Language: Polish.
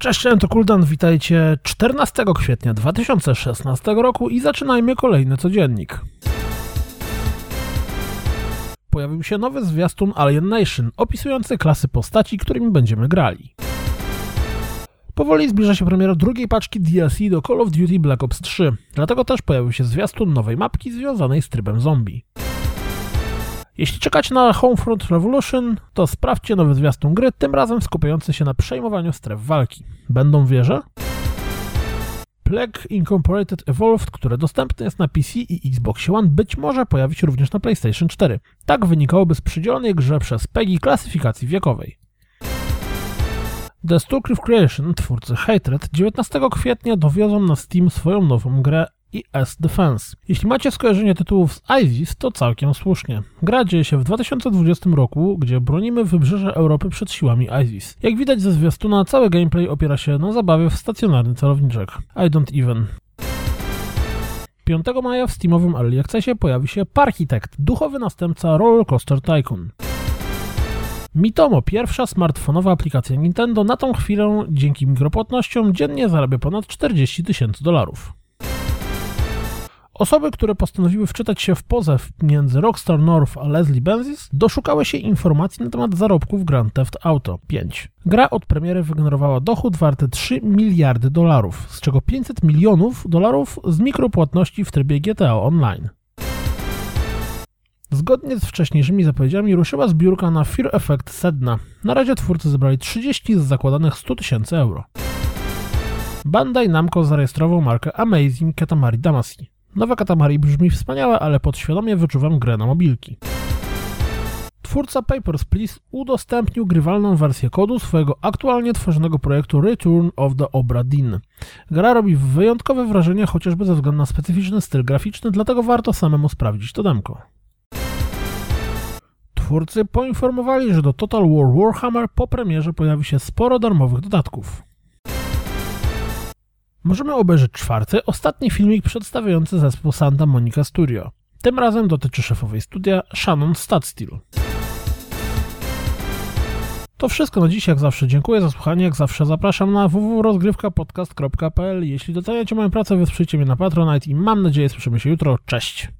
Cześć, to Kuldan, witajcie 14 kwietnia 2016 roku i zaczynajmy kolejny codziennik. Pojawił się nowy zwiastun Alien Nation, opisujący klasy postaci, którymi będziemy grali. Powoli zbliża się premiera drugiej paczki DLC do Call of Duty Black Ops 3, dlatego też pojawił się zwiastun nowej mapki związanej z trybem zombie. Jeśli czekać na Homefront Revolution, to sprawdźcie nowy zwiastun gry, tym razem skupiający się na przejmowaniu stref walki. Będą wieże? Plague Incorporated Evolved, które dostępne jest na PC i Xbox One, być może pojawi się również na PlayStation 4. Tak wynikałoby z przydzielonej grze przez PEGI klasyfikacji wiekowej. Destructive Creation, twórcy Hatred, 19 kwietnia dowiozą na Steam swoją nową grę IS Defense. Jeśli macie skojarzenie tytułów z ISIS, to całkiem słusznie. Gra dzieje się w 2020 roku, gdzie bronimy wybrzeże Europy przed siłami ISIS. Jak widać ze zwiastuna, cały gameplay opiera się na zabawie w stacjonarny celowniczek. I don't even. 5 maja w Steamowym Early Accessie pojawi się Parchitect, duchowy następca Roller Coaster Tycoon. Mitomo, pierwsza smartfonowa aplikacja Nintendo, na tą chwilę dzięki mikropłatnościom dziennie zarabia ponad 40 tysięcy dolarów. Osoby, które postanowiły wczytać się w pozew między Rockstar North a Leslie Benzies, doszukały się informacji na temat zarobków Grand Theft Auto 5. Gra od premiery wygenerowała dochód warty 3 miliardy dolarów, z czego 500 milionów dolarów z mikropłatności w trybie GTA Online. Zgodnie z wcześniejszymi zapowiedziami ruszyła zbiórka na Fear Effect Sedna. Na razie twórcy zebrali 30 z zakładanych 100 tysięcy euro. Bandai Namco zarejestrował markę Amazing Katamari Damacy. Nowe Katamari brzmi wspaniałe, ale podświadomie wyczuwam grę na mobilki. Twórca Papers, Please udostępnił grywalną wersję kodu swojego aktualnie tworzonego projektu Return of the Obra Dinn. Gra robi wyjątkowe wrażenie chociażby ze względu na specyficzny styl graficzny, dlatego warto samemu sprawdzić to demko. Twórcy poinformowali, że do Total War Warhammer po premierze pojawi się sporo darmowych dodatków. Możemy obejrzeć czwarty, ostatni filmik przedstawiający zespół Santa Monica Studio. Tym razem dotyczy szefowej studia Shannon Stadstill. To wszystko na dziś, jak zawsze dziękuję za słuchanie, jak zawsze zapraszam na www.rozgrywkapodcast.pl Jeśli doceniacie moją pracę, wesprzyjcie mnie na Patronite i mam nadzieję słyszymy się jutro. Cześć!